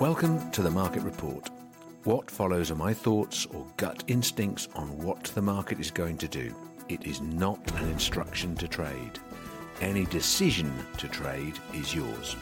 Welcome to the Market Report. What follows are my thoughts or gut instincts on what the market is going to do. It is not an instruction to trade. Any decision to trade is yours.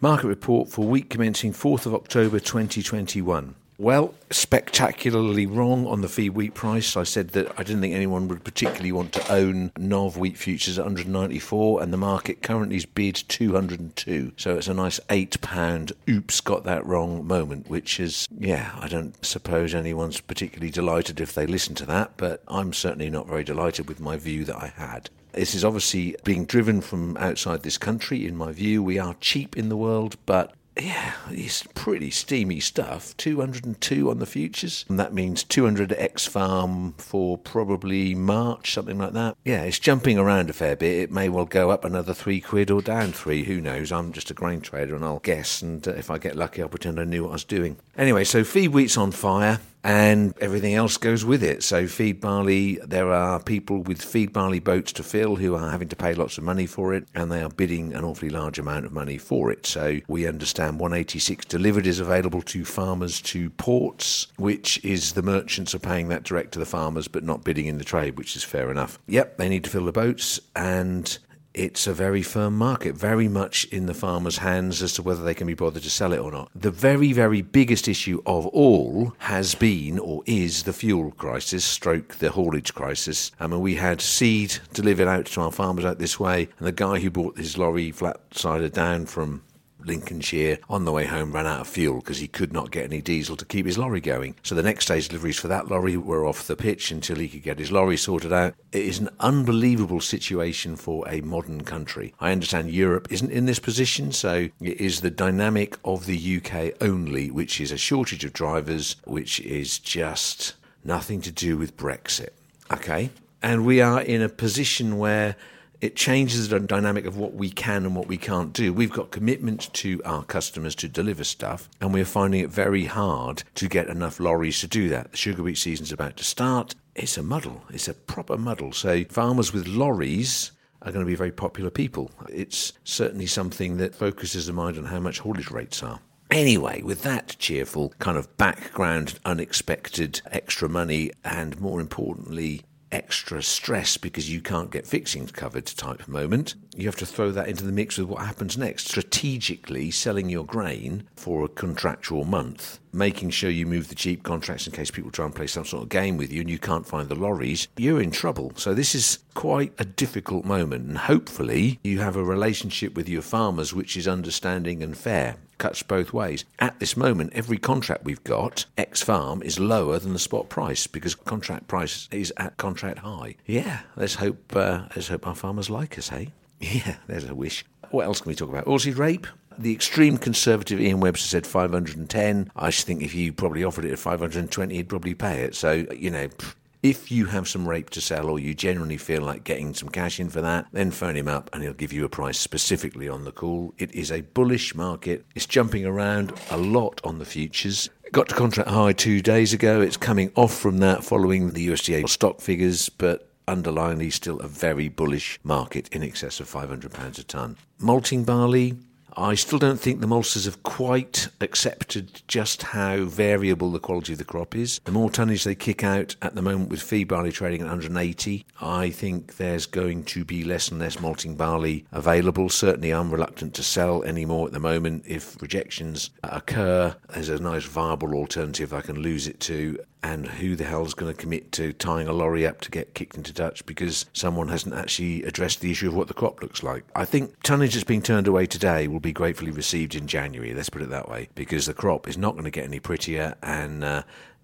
Market Report for week commencing 4th of October 2021. Well, spectacularly wrong on the feed wheat price. I said that I didn't think anyone would particularly want to own NOV wheat futures at 194, and the market currently is bid 202. So it's a nice eight pound oops, got that wrong moment, which is, yeah, I don't suppose anyone's particularly delighted if they listen to that, but I'm certainly not very delighted with my view that I had. This is obviously being driven from outside this country, in my view. We are cheap in the world, but yeah, it's pretty steamy stuff. 202 on the futures. And that means 200 X farm for probably March, something like that. Yeah, it's jumping around a fair bit. It may well go up another three quid or down three. Who knows? I'm just a grain trader and I'll guess. And uh, if I get lucky, I'll pretend I knew what I was doing. Anyway, so feed wheat's on fire and everything else goes with it. So, feed barley, there are people with feed barley boats to fill who are having to pay lots of money for it, and they are bidding an awfully large amount of money for it. So, we understand 186 delivered is available to farmers to ports, which is the merchants are paying that direct to the farmers but not bidding in the trade, which is fair enough. Yep, they need to fill the boats, and it's a very firm market, very much in the farmer's hands as to whether they can be bothered to sell it or not. The very, very biggest issue of all has been or is the fuel crisis, stroke the haulage crisis. I mean, we had seed delivered out to our farmers out this way, and the guy who brought his lorry flat sided down from Lincolnshire on the way home ran out of fuel because he could not get any diesel to keep his lorry going. So the next day's deliveries for that lorry were off the pitch until he could get his lorry sorted out. It is an unbelievable situation for a modern country. I understand Europe isn't in this position, so it is the dynamic of the UK only, which is a shortage of drivers, which is just nothing to do with Brexit. Okay? And we are in a position where it changes the dynamic of what we can and what we can't do. We've got commitment to our customers to deliver stuff, and we're finding it very hard to get enough lorries to do that. The sugar beet season's about to start. It's a muddle. It's a proper muddle. So farmers with lorries are going to be very popular people. It's certainly something that focuses the mind on how much haulage rates are. Anyway, with that cheerful kind of background, unexpected extra money, and more importantly, extra stress because you can't get fixings covered type moment, you have to throw that into the mix with what happens next. Strategically selling your grain for a contractual month, making sure you move the cheap contracts in case people try and play some sort of game with you and you can't find the lorries, you're in trouble. So this is quite a difficult moment and hopefully you have a relationship with your farmers which is understanding and fair cuts both ways. At this moment, every contract we've got, X farm, is lower than the spot price because contract price is at contract high. Yeah, let's hope uh, let's hope our farmers like us, hey? Yeah, there's a wish. What else can we talk about? Oilseed rape. The extreme conservative Ian Webster said 510. I think if you probably offered it at 520, he'd probably pay it. So, you know, if you have some rape to sell or you genuinely feel like getting some cash in for that, then phone him up and he'll give you a price specifically on the call. It is a bullish market. It's jumping around a lot on the futures. got to contract high two days ago. It's coming off from that following the USDA stock figures, but underlyingly still a very bullish market in excess of £500 a tonne. Malting barley, I still don't think the maltsters have quite accepted just how variable the quality of the crop is. The more tonnage they kick out at the moment with feed barley trading at 180, I think there's going to be less and less malting barley available. Certainly, I'm reluctant to sell anymore at the moment. If rejections occur, there's a nice viable alternative I can lose it to and who the hell's going to commit to tying a lorry up to get kicked into touch because someone hasn't actually addressed the issue of what the crop looks like. I think tonnage that's being turned away today will be gratefully received in January, let's put it that way, because the crop is not going to get any prettier and uh,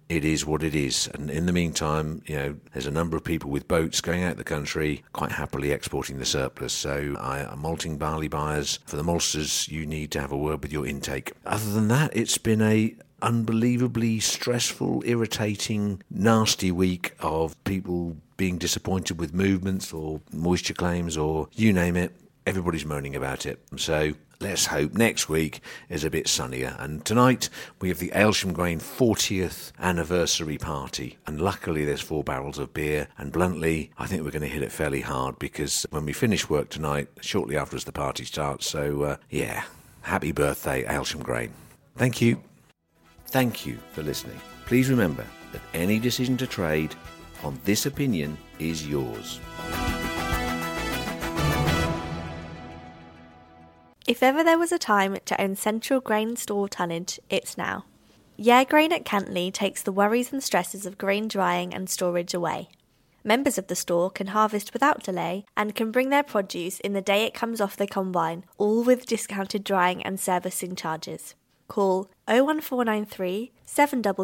it is what it is. And in the meantime, you know, there's a number of people with boats going out the country, quite happily exporting the surplus. So, I'm malting barley buyers for the maltsters, you need to have a word with your intake. Other than that, it's been a unbelievably stressful, irritating, nasty week of people being disappointed with movements or moisture claims or you name it. Everybody's moaning about it. So let's hope next week is a bit sunnier. And tonight we have the Aylsham Grain 40th anniversary party. And luckily there's four barrels of beer. And bluntly, I think we're going to hit it fairly hard because when we finish work tonight, shortly after as the party starts. So, uh, yeah, happy birthday, Aylsham Grain. Thank you. Thank you for listening. Please remember that any decision to trade on this opinion is yours. If ever there was a time to own central grain store tonnage, it's now. Yare Grain at Cantley takes the worries and stresses of grain drying and storage away. Members of the store can harvest without delay and can bring their produce in the day it comes off the combine, all with discounted drying and servicing charges. Call 01493 700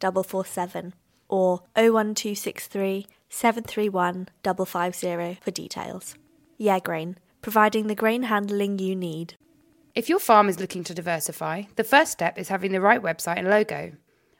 447 or 01263 731 550 for details. Yare Grain, providing the grain handling you need. If your farm is looking to diversify, the first step is having the right website and logo.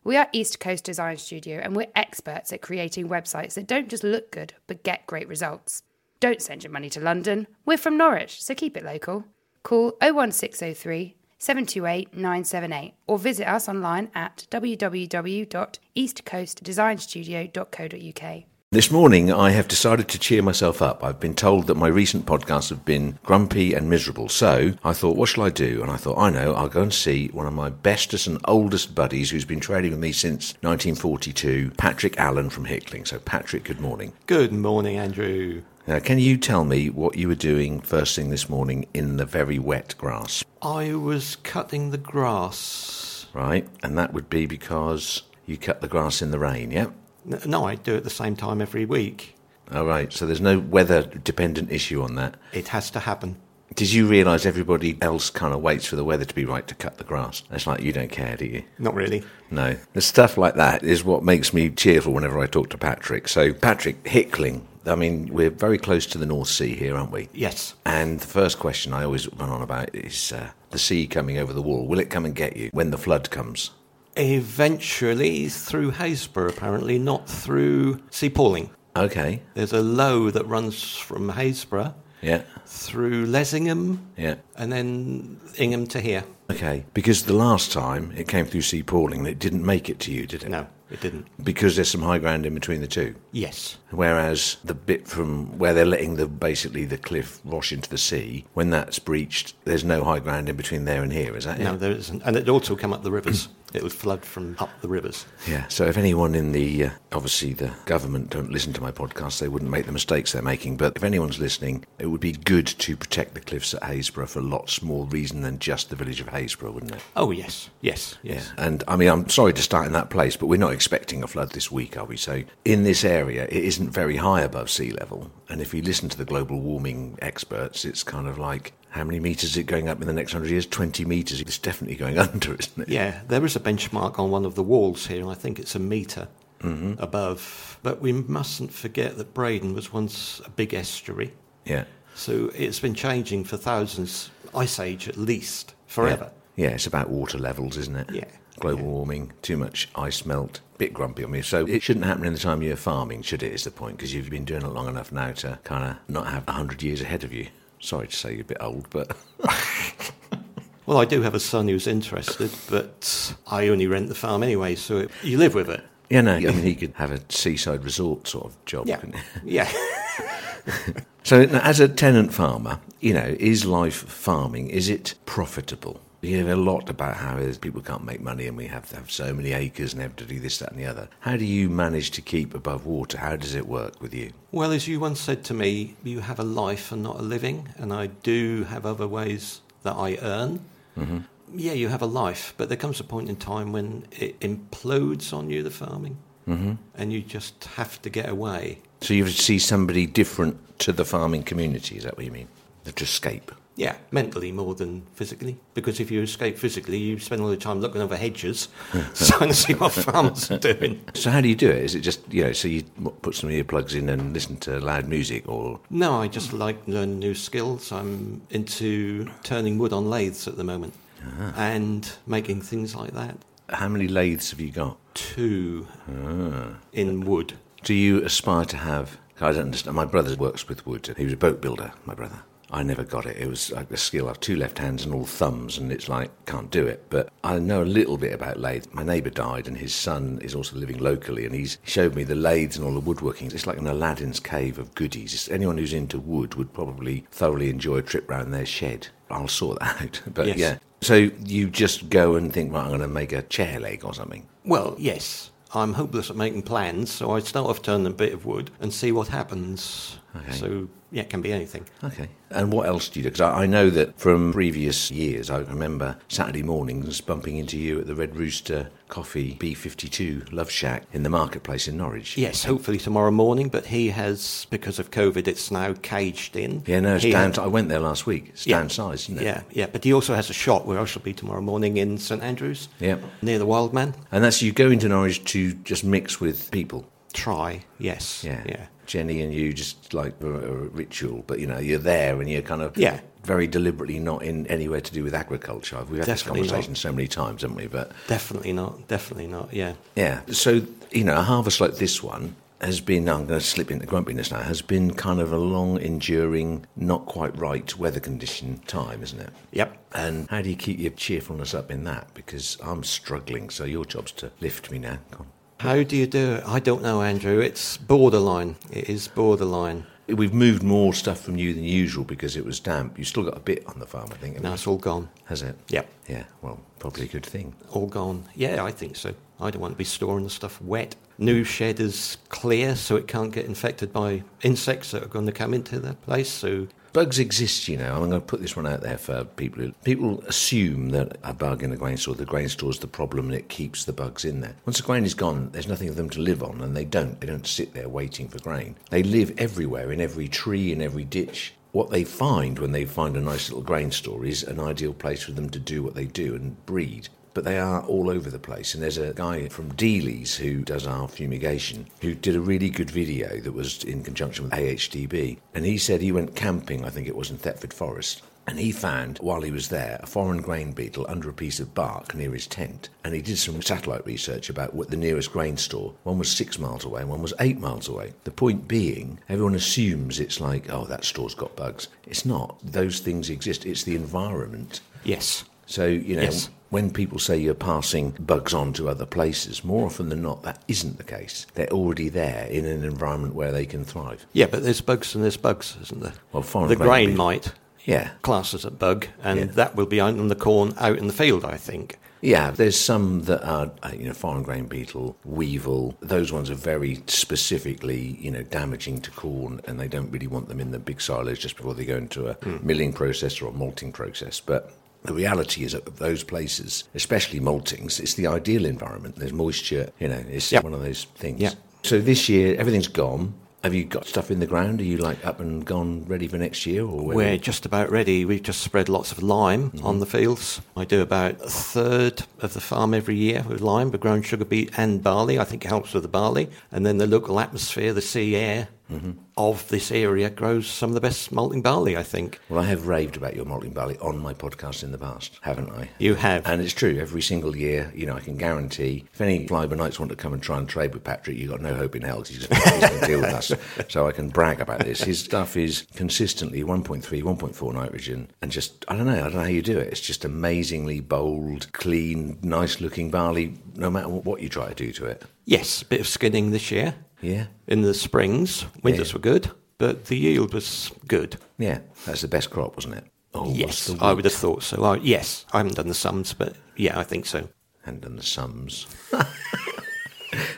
We are East Coast Design Studio and we're experts at creating websites that don't just look good but get great results. Don't send your money to London. We're from Norwich, so keep it local. Call 01603 728 978 or visit us online at www.eastcoastdesignstudio.co.uk. This morning, I have decided to cheer myself up. I've been told that my recent podcasts have been grumpy and miserable. So I thought, what shall I do? And I thought, I know, I'll go and see one of my bestest and oldest buddies who's been trading with me since 1942, Patrick Allen from Hickling. So, Patrick, good morning. Good morning, Andrew. Now, can you tell me what you were doing first thing this morning in the very wet grass? I was cutting the grass. Right, and that would be because you cut the grass in the rain, yeah? No, I do it at the same time every week. All right, so there's no weather dependent issue on that. It has to happen. Did you realise everybody else kind of waits for the weather to be right to cut the grass? It's like you don't care, do you? Not really. No. The stuff like that is what makes me cheerful whenever I talk to Patrick. So, Patrick, Hickling, I mean, we're very close to the North Sea here, aren't we? Yes. And the first question I always run on about is uh, the sea coming over the wall. Will it come and get you when the flood comes? Eventually through Happisburgh, apparently, not through Sea Palling. Okay. There's a low that runs from Happisburgh Yeah. through Lessingham Yeah. and then Ingham to here. Okay. Because the last time it came through Sea Palling, it didn't make it to you, did it? No, it didn't. Because there's some high ground in between the two. Yes. Whereas the bit from where they're letting the basically the cliff wash into the sea, when that's breached, there's no high ground in between there and here. Is that No, it? there isn't. And it also come up the rivers. It would flood from up the rivers. Yeah. So if anyone in the uh, obviously the government don't listen to my podcast, they wouldn't make the mistakes they're making. But if anyone's listening, it would be good to protect the cliffs at Happisburgh for lots more reason than just the village of Happisburgh, wouldn't it? Oh, yes. Yes. Yes. Yeah. And I mean, I'm sorry to start in that place, but we're not expecting a flood this week, are we? So in this area, it isn't very high above sea level. And if you listen to the global warming experts, it's kind of like how many metres is it going up in the next hundred years? 20 metres. It's definitely going under, isn't it? Yeah, there is a benchmark on one of the walls here. And I think it's a meter mm-hmm. above. But we mustn't forget that Breydon was once a big estuary. Yeah. So it's been changing for thousands, ice age at least, forever. Yeah, it's about water levels, isn't it? Yeah. Global warming, too much ice melt, bit grumpy on me. So it shouldn't happen in the time you're farming, should it? Is the point? Because you've been doing it long enough now to kind of not have 100 years ahead of you. Sorry to say you're a bit old, but Well, I do have a son who's interested, but I only rent the farm anyway, so it, you live with it. yeah, no. I mean, he could have a seaside resort sort of job. Yeah. couldn't he? Yeah. So, as a tenant farmer, you know, is life farming? Is it profitable? You hear a lot about how people can't make money and we have to have so many acres and have to do this, that, and the other. How do you manage to keep above water? How does it work with you? Well, as you once said to me, you have a life and not a living, and I do have other ways that I earn. Mm-hmm. Yeah, you have a life, but there comes a point in time when it implodes on you, the farming, mm-hmm. and you just have to get away. So you see somebody different to the farming community, is that what you mean? To escape. Yeah, mentally more than physically. Because if you escape physically, you spend all the time looking over hedges, trying to see what farmers are doing. So how do you do it? Is it just you know? So you put some earplugs in and listen to loud music, or No, I just like learning new skills. I'm into turning wood on lathes at the moment ah. and making things like that. how many lathes have you got? Two ah. in wood. Do you aspire to have? I don't understand. My brother works with wood. He was a boat builder. My brother. I never got it. It was like a skill. I have two left hands and all thumbs, and it's like can't do it. But I know a little bit about lathe. My neighbour died, and his son is also living locally, and he's he showed me the lathes and all the woodworkings. It's like an Aladdin's cave of goodies. Anyone who's into wood would probably thoroughly enjoy a trip round their shed. I'll sort that out. But Yes. yeah. So you just go and think, right, I'm going to make a chair leg or something. Well, yes. I'm hopeless at making plans, so I start off turning a bit of wood and see what happens. Okay. So, yeah, it can be anything. Okay. And what else do you do? Because I, I know that from previous years, I remember Saturday mornings bumping into you at the Red Rooster Coffee B52 Love Shack in the marketplace in Norwich. Yes, hopefully tomorrow morning, but he has, because of COVID, it's now caged in. Yeah, no, it's He down. I went there last week. It's Yeah. downsized, isn't it? Yeah, yeah, but he also has a shop where I shall be tomorrow morning in St Andrews, Yeah. near the Wild Man. And that's you go into Norwich to just mix with people. Try, yes. Yeah. yeah. Jenny and you just like a, a ritual, but you know, you're there and you're kind of Yeah. very deliberately not in anywhere to do with agriculture. We've had Definitely this conversation not. so many times, haven't we? But Definitely not, definitely not, yeah. Yeah. So, you know, a harvest like this one has been, I'm going to slip into grumpiness now, has been kind of a long, enduring, not quite right weather condition time, isn't it? Yep. And how do you keep your cheerfulness up in that? Because I'm struggling, so your job's to lift me now. Go on. How do you do it? I don't know, Andrew. It's borderline. It is borderline. We've moved more stuff from you than usual because it was damp. You've still got a bit on the farm, I think. Now it's all gone. Has it? Yep. Yeah, well, probably a good thing. All gone. Yeah, I think so. I don't want to be storing the stuff wet. New shed is clear, so it can't get infected by insects that are going to come into the place. So Bugs exist, you know. I'm going to put this one out there for people. Who, people assume that a bug in a grain store, the grain store is the problem, and it keeps the bugs in there. Once the grain is gone, there's nothing for them to live on, and they don't. They don't sit there waiting for grain. They live everywhere, in every tree, in every ditch. What they find when they find a nice little grain store is an ideal place for them to do what they do and breed but they are all over the place. And there's a guy from Dealey's who does our fumigation who did a really good video that was in conjunction with AHDB. And he said he went camping, I think it was in Thetford Forest. And he found, while he was there, a foreign grain beetle under a piece of bark near his tent. And he did some satellite research about what the nearest grain store. One was six miles away and one was eight miles away. The point being, everyone assumes it's like, oh, that store's got bugs. It's not. Those things exist. It's the environment. yes, So, you know, Yes. When people say you're passing bugs on to other places, more often than not, that isn't the case. They're already there in an environment where they can thrive. yeah, but there's bugs and there's bugs, isn't there? Well, foreign the grain beetle. might Yeah. class as a bug, and Yeah. that will be in the corn, out in the field. I think. Yeah, there's some that are, uh, you know, foreign grain beetle, weevil. Those ones are very specifically, you know, damaging to corn, and they don't really want them in the big silos just before they go into a milling process or a malting process. But the reality is that those places, especially maltings, it's the ideal environment. There's moisture, you know, it's Yep. one of those things. Yep. So this year, everything's gone. Have you got stuff in the ground? Are you like up and gone, ready for next year, or We're just about ready. We've just spread lots of lime Mm-hmm. on the fields. I do about a third of the farm every year with lime. We're growing sugar beet and barley. I think it helps with the barley. And then the local atmosphere, the sea air Mm-hmm. of this area grows some of the best malting barley, I think. Well, I have raved about your malting barley on my podcast in the past, haven't I? You have. And it's true, every single year, you know, I can guarantee if any fly by nights want to come and try and trade with Patrick, you've got no hope in hell 'cause he's going to deal with us. So I can brag about this. His stuff is consistently 1.3, 1.4 nitrogen, and just, I don't know, I don't know how you do it. It's just amazingly bold, clean, nice looking barley, no matter what you try to do to it. Yes, a bit of skinning this year. Yeah. In the springs, winters Yeah. were good, but the yield was good. Yeah, that's the best crop, wasn't it? Oh, yes, I would have thought so. I, yes, I haven't done the sums, but yeah, I think so. and done the sums.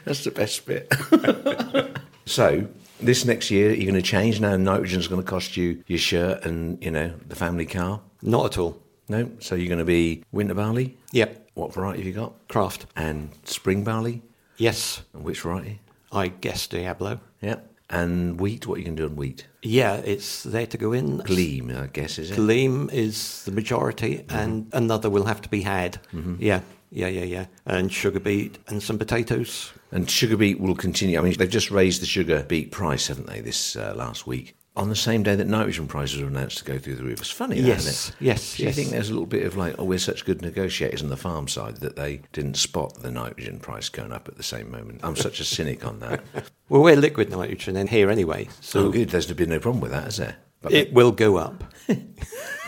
That's the best bit. so, this next year, you're going to change now. Nitrogen's going to cost you your shirt and you know the family car. Not at all. No, so you're going to be winter barley. Yep, What variety have you got? craft. And spring barley. Yes, which variety? I guess Diablo. Yeah. And wheat, what are you going to do on wheat? Yeah, it's there to go in. Gleam, I guess, is it? Gleam is the majority, and another will have to be had. Yeah, yeah, yeah, yeah. And sugar beet and some potatoes. And sugar beet will continue. I mean, they've just raised the sugar beet price, haven't they, this uh, last week? On the same day that nitrogen prices were announced to go through the roof. It's funny, Yes, isn't it? yes, Do you yes. think there's a little bit of like, oh, we're such good negotiators on the farm side that they didn't spot the nitrogen price going up at the same moment? I'm such a cynic on that. Well, we're liquid nitrogen in here anyway, so so good. There's been no problem with that, is there? But it will go up.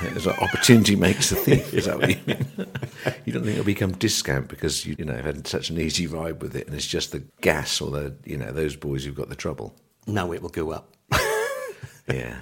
There's like opportunity makes the thief. Is that what you mean? you don't think it'll become discount because you, you know had such an easy ride with it, and it's just the gas or the you know those boys who've got the trouble. No, it will go up. Yeah.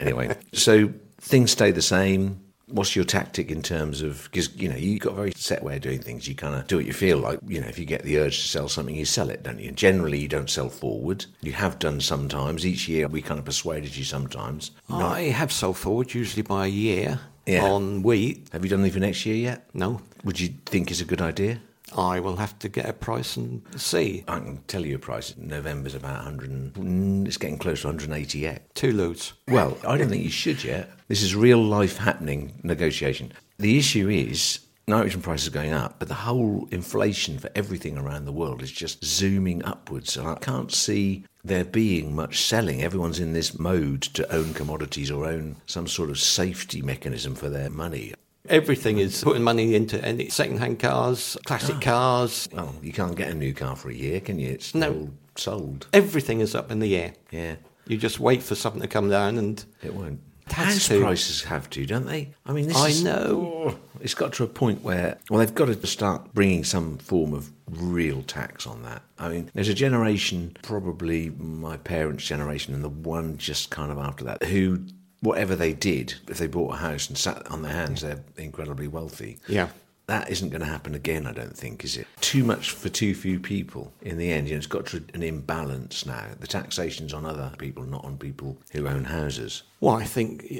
anyway, so things stay the same. What's your tactic in terms of because you know you've got a very set way of doing things. You kind of do what you feel like. You know, if you get the urge to sell something, you sell it, don't you? And generally, you don't sell forward. You have done sometimes. Each year, we kind of persuaded you sometimes. I have sold forward usually by a year Yeah. on wheat. Have you done anything next year yet? No, Would you think is a good idea? I will have to get a price and see. I can tell you a price. November's about 100. And, mm, it's getting close to 180 yet. Two loads. Well, I don't think you should yet. This is real life happening negotiation. The issue is nitrogen prices are going up, but the whole inflation for everything around the world is just zooming upwards. And I can't see there being much selling. Everyone's in this mode to own commodities or own some sort of safety mechanism for their money. Everything is putting money into any second-hand cars, classic ah. cars. Well, you can't get a new car for a year, can you? It's No. sold. Everything is up in the air. Yeah, You just wait for something to come down, and it won't. It has House to. prices have to, don't they? I mean, this I is- know. Oh, it's got to a point where, well, they've got to start bringing some form of real tax on that. I mean, there's a generation, probably my parents' generation, and the one just kind of after that, who, whatever they did, if they bought a house and sat on their hands, they're incredibly wealthy. Yeah. That isn't going to happen again, I don't think, is it? Too much for too few people in the end. You know, it's got to an imbalance now. The taxation's on other people, not on people who own houses. well, I think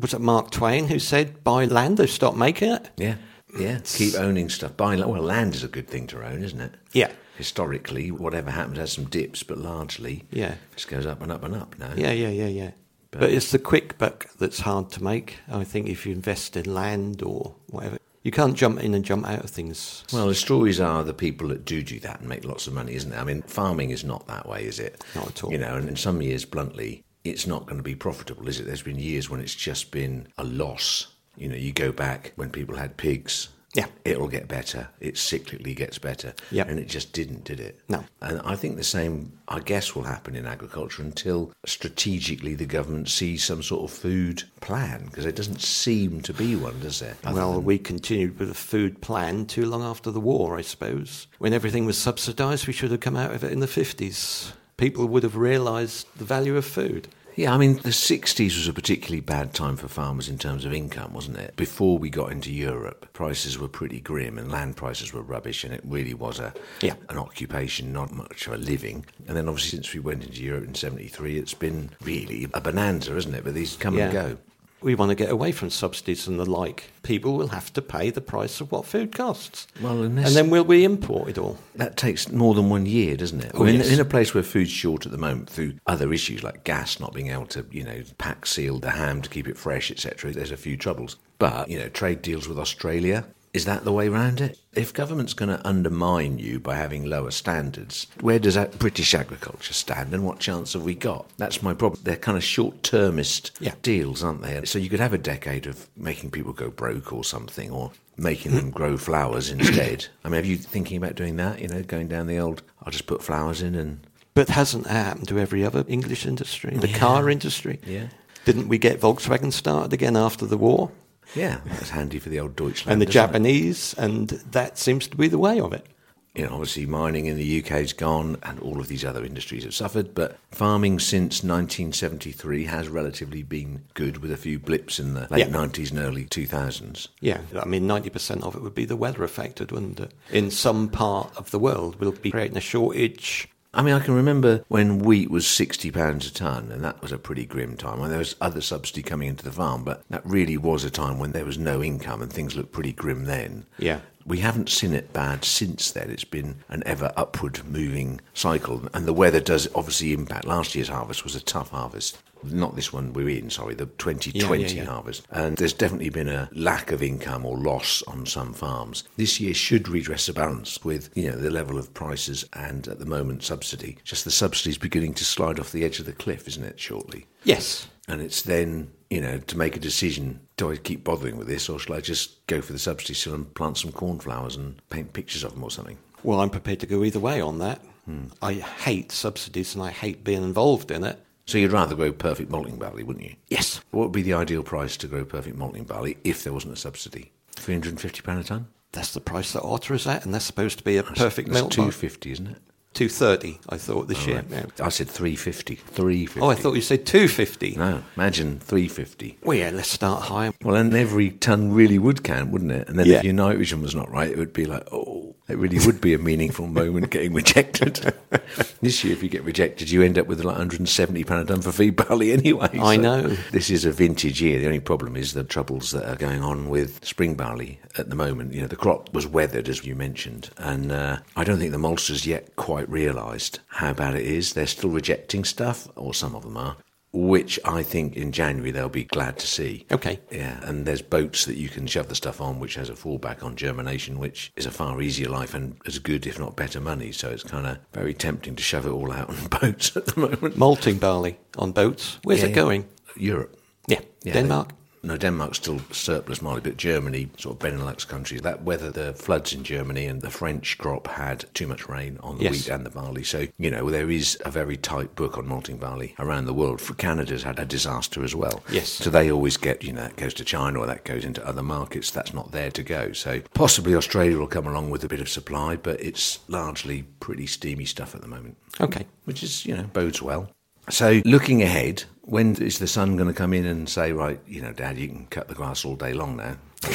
was it Mark Twain who said, "Buy land, they stop making it." Yeah, yeah. Keep owning stuff. Buying well, land is a good thing to own, isn't it? Yeah. Historically, whatever happens has some dips, but largely, Yeah. just goes up and up and up now. Yeah, yeah, yeah, yeah. But, it's the quick buck that's hard to make. I think if you invest in land or whatever, you can't jump in and jump out of things. Well, the stories are the people that do do that and make lots of money, isn't it? I mean, farming is not that way, is it? Not at all. You know, and in some years, bluntly, it's not going to be profitable, is it? There's been years when it's just been a loss. You know, you go back when people had pigs. Yeah. It'll get better. It cyclically gets better. Yeah. And it just didn't, did it? No. And I think the same, I guess, will happen in agriculture until strategically the government sees some sort of food plan, because it doesn't seem to be one, does there? Other Well, than- we continued with a food plan too long after the war, I suppose. When everything was subsidised, we should have come out of it in the 50s. People would have realised the value of food. Yeah, I mean, the 60s was a particularly bad time for farmers in terms of income, wasn't it? Before we got into Europe, prices were pretty grim and land prices were rubbish, and it really was a Yeah. an occupation, not much of a living. And then obviously, since we went into Europe in 73, it's been really a bonanza, isn't it? But these come and go. We want to get away from subsidies and the like. People will have to pay the price of what food costs. Well, unless- and then will we import it all? That takes more than one year, doesn't it? Oh, I mean, yes. in a place where food's short at the moment through other issues like gas not being able to, you know, pack seal the ham to keep it fresh, etc. There's a few troubles. But you know, trade deals with Australia. Is that the way round it? If government's going to undermine you by having lower standards, where does that British agriculture stand, and what chance have we got? That's my problem. They're kind of short-termist Yeah. deals, aren't they? So you could have a decade of making people go broke or something, or making them grow flowers instead. I mean, are you thinking about doing that? You know, going down the old, I'll just put flowers in and. But hasn't that happened to every other English industry? The Yeah. car industry? Yeah. Didn't we get Volkswagen started again after the war? Yeah, that's handy for the old Deutschland. And the isn't it? Japanese, and that seems to be the way of it. You know, obviously mining in the UK's gone, and all of these other industries have suffered. But farming since 1973 has relatively been good, with a few blips in the late Yeah. 90s and early 2000s. Yeah, I mean, 90% of it would be the weather affected, wouldn't it? In some part of the world, we'll be creating a shortage. I mean, I can remember when wheat was sixty pounds a ton, and that was a pretty grim time. When there was other subsidy coming into the farm, but that really was a time when there was no income and things looked pretty grim then. Yeah. We haven't seen it bad since then. It's been an ever upward moving cycle, and the weather does obviously impact. Last year's harvest was a tough harvest. Not this one we're in, sorry, the 2020 Yeah, yeah, yeah. harvest. And there's definitely been a lack of income or loss on some farms. This year should redress the balance with, you know, the level of prices and at the moment subsidy. Just the subsidy's beginning to slide off the edge of the cliff, isn't it, shortly? Yes. And it's then, you know, to make a decision do I keep bothering with this or shall I just go for the subsidy still and plant some cornflowers and paint pictures of them or something? Well, I'm prepared to go either way on that. Hmm. I hate subsidies and I hate being involved in it. So you'd rather grow perfect malting barley, wouldn't you? Yes. What would be the ideal price to grow perfect malting barley if there wasn't a subsidy? £350 a tonne? That's the price that Otter is at, and that's supposed to be a perfect That's milk. 250 isn't it? Two thirty, I thought this year. Yeah. I said 350. 350. Oh, I thought you said two fifty. No, imagine 350. Well, yeah, let's start high. Well, and every ton really would count, wouldn't it? And then Yeah. if your nitrogen was not right, it would be like, oh, it really would be a meaningful moment getting rejected. this year, if you get rejected, you end up with like 170 pound ton for feed barley anyway. I So know. This is a vintage year. The only problem is the troubles that are going on with spring barley at the moment. You know, the crop was weathered, as you mentioned, and uh, I don't think the maltsters yet quite realised how bad it is. They're still rejecting stuff, or some of them are. Which I think in January they'll be glad to see. Okay. Yeah, and there's boats that you can shove the stuff on, which has a fallback on germination, which is a far easier life and as good, if not better, money. So it's kind of very tempting to shove it all out on boats at the moment. Malting barley on boats. Where's Yeah, it yeah. going? Europe. Yeah, Yeah, Denmark. they- no, Denmark's still surplus barley, but Germany, sort of Benelux countries, that weather, the floods in Germany and the French crop had too much rain on the Yes. wheat and the barley. So, you know, there is a very tight book on malting barley around the world. For Canada's had a disaster as well. Yes. So they always get, you know, that goes to China or that goes into other markets. That's not there to go. So possibly Australia will come along with a bit of supply, but it's largely pretty steamy stuff at the moment Okay. which is, you know, bodes well. So, looking ahead, when is the sun going to come in and say, right, you know, Dad, you can cut the grass all day long now?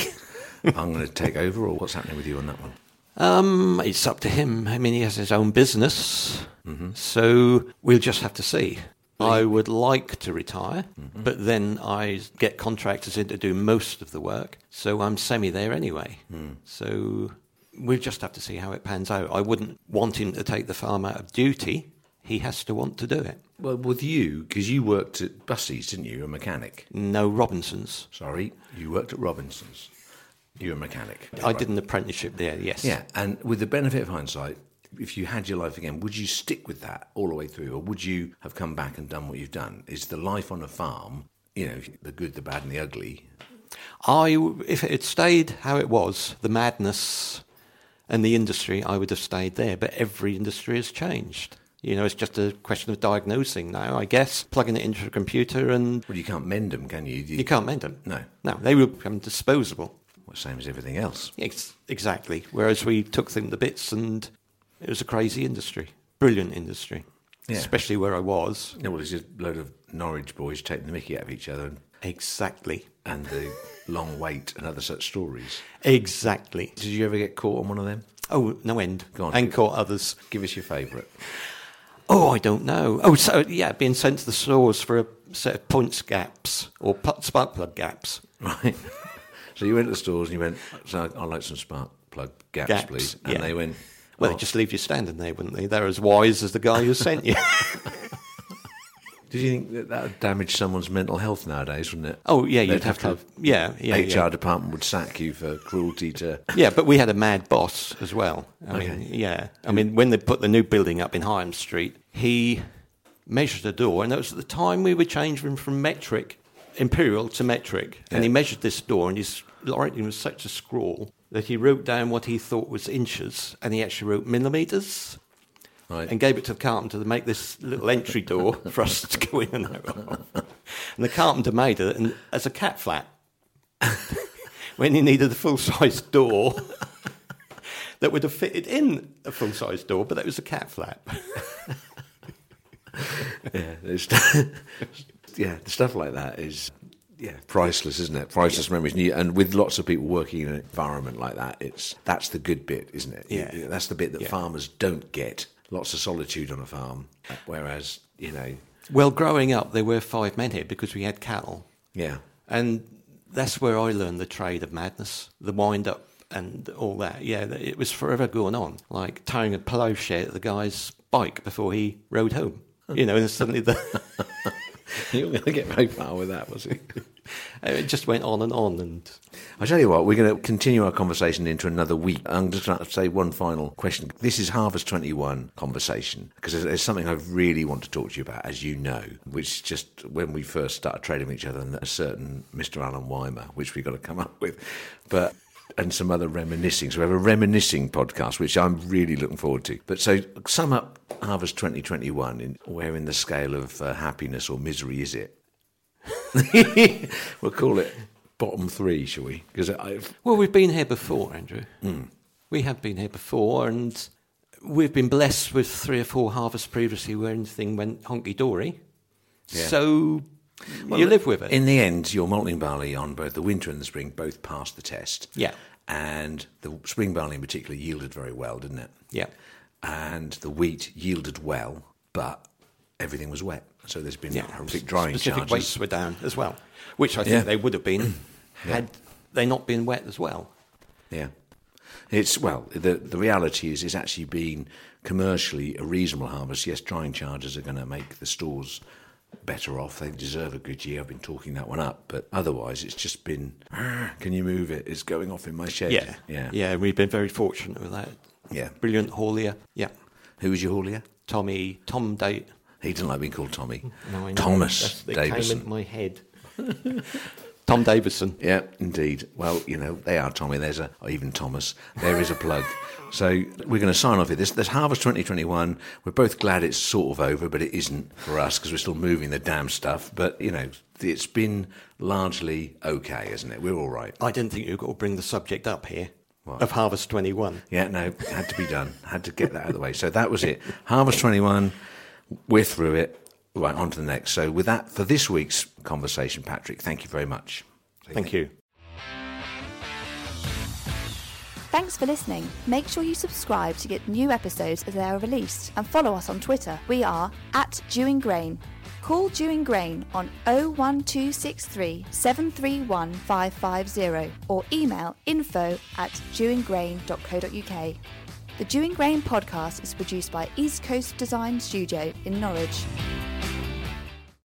I'm going to take over, or what's happening with you on that one? Um, it's up to him. I mean, he has his own business, mm-hmm. so we'll just have to see. I would like to retire, mm-hmm. but then I get contractors in to do most of the work, so I'm semi there anyway. Hmm. So we'll just have to see how it pans out. I wouldn't want him to take the farm out of duty. He has to want to do it. Well, with you, because you worked at Busseys, didn't you? You're a mechanic. No Robinsons. Sorry, you worked at Robinson's. You're a mechanic. I did an apprenticeship there, yes. Yeah, and with the benefit of hindsight, if you had your life again, would you stick with that all the way through, or would you have come back and done what you've done? Is the life on a farm, you know, the good, the bad, and the ugly? I, if it had stayed how it was, the madness and the industry, I would have stayed there. But every industry has changed. You know, it's just a question of diagnosing now, I guess, plugging it into a computer, and Well, you can't mend them, can you? you can't mend them. No. No, they will become disposable. Well, same as everything else. Ex- exactly. Whereas we took them to bits, and it was a crazy industry, brilliant industry, Yeah. especially where I was. Yeah, well, it's just a load of Norwich boys taking the mickey out of each other and, Exactly. and the long wait and other such stories. Exactly. Did you ever get caught on one of them? Oh, no end. Go on. and caught others. Give us your favourite. Oh, I don't know. Oh, so yeah, being sent to the stores for a set of points gaps or spark plug gaps. Right. so you went to the stores and you went, so I'd like some spark plug gaps, Gaps, please. And yeah. they went, Well, "Oh." they just leave you standing there, wouldn't they? They're as wise as the guy who sent you. Did you think that that would damage someone's mental health nowadays, wouldn't it? oh, yeah, They'd you'd have to. Yeah, yeah, HR yeah. department would sack you for cruelty to. Yeah, but we had a mad boss as well. I Okay. mean, yeah. I mean, when they put the new building up in Higham Street, he measured the door, and that was at the time we were changing from metric, imperial to metric. And he measured this door, and his writing was such a scrawl that he wrote down what he thought was inches, and he actually wrote millimetres. Right. and gave it to the carpenter to make this little entry door for us to go in and out of. And the carpenter made it and, as a cat flap when he needed a full size door that would have fitted in a full size door, but that was a cat flap. Yeah, yeah, the stuff like that is yeah priceless, isn't it? Priceless memories, and, with lots of people working in an environment like that, it's that's the good bit, isn't it? Yeah. That's the bit that Yeah. farmers don't get. Lots of solitude on a farm, whereas you know, Well, growing up, there were five men here because we had cattle. yeah, And that's where I learned the trade of madness, the wind up and all that. Yeah, it was forever going on, like tying a ploughshare to the guy's bike before he rode home. You know, and suddenly the You weren't going to get very far with that, was it? it just went on and on, and I tell you what, we're going to continue our conversation into another week. I'm just going to say one final question. This is Harvest 21 conversation because there's, there's something I really want to talk to you about, as you know, which just when we first started trading with each other, and a certain Mr. Alan Weimer, which we've got to come up with, but and some other reminiscing. So we have a reminiscing podcast, which I'm really looking forward to. But so sum up Harvest 2021 in where in the scale of uh, happiness or misery is it? we'll call it bottom three, shall we? Because Well, we've been here before, Andrew. Hmm. We have been here before, and we've been blessed with three or four harvests previously where anything went honky dory. Yeah. So you live with it. In the end, your malting barley on both the winter and the spring both passed the test. Yeah. And the spring barley in particular yielded very well, didn't it? yeah. And the wheat yielded well, but everything was wet. So there's been Yeah. horrific drying Specific charges. weights were down as well, which I think Yeah. they would have been had they not been wet as well. Yeah. It's well, the the reality is it's actually been commercially a reasonable harvest. Yes, drying charges are going to make the stores better off. They deserve a good year. I've been talking that one up, but otherwise it's just been. "Ah, Can you move it? It's going off in my shed. Yeah, yeah, yeah. We've been very fortunate with that. Yeah. brilliant haulier. Yeah, Who was your haulier? Tommy Tom Day. He didn't like being called Tommy. No, I know. Thomas That's- Davison. my head. Tom Davison. Yeah, indeed. Well, you know, they are Tommy. There's a, or even Thomas. There is a plug. So we're going to sign off here. This, this Harvest 2021, we're both glad it's sort of over, but it isn't for us because we're still moving the damn stuff. But, you know, it's been largely okay, isn't it? We're all right. I didn't think you were going to bring the subject up here What? of Harvest 21. Yeah, no, had to be done. Had to get that out of the way. So that was it. Harvest 21, we're through it. Right, on to the next. So with that, for this week's conversation, Patrick, thank you very much. Thank you. Thanks for listening. Make sure you subscribe to get new episodes as they are released and follow us on Twitter. We are at Dewing Grain. Call Dewing Grain on 01263 731 550 or email info at dewinggrain.co.uk. The Dewing Grain podcast is produced by East Coast Design Studio in Norwich.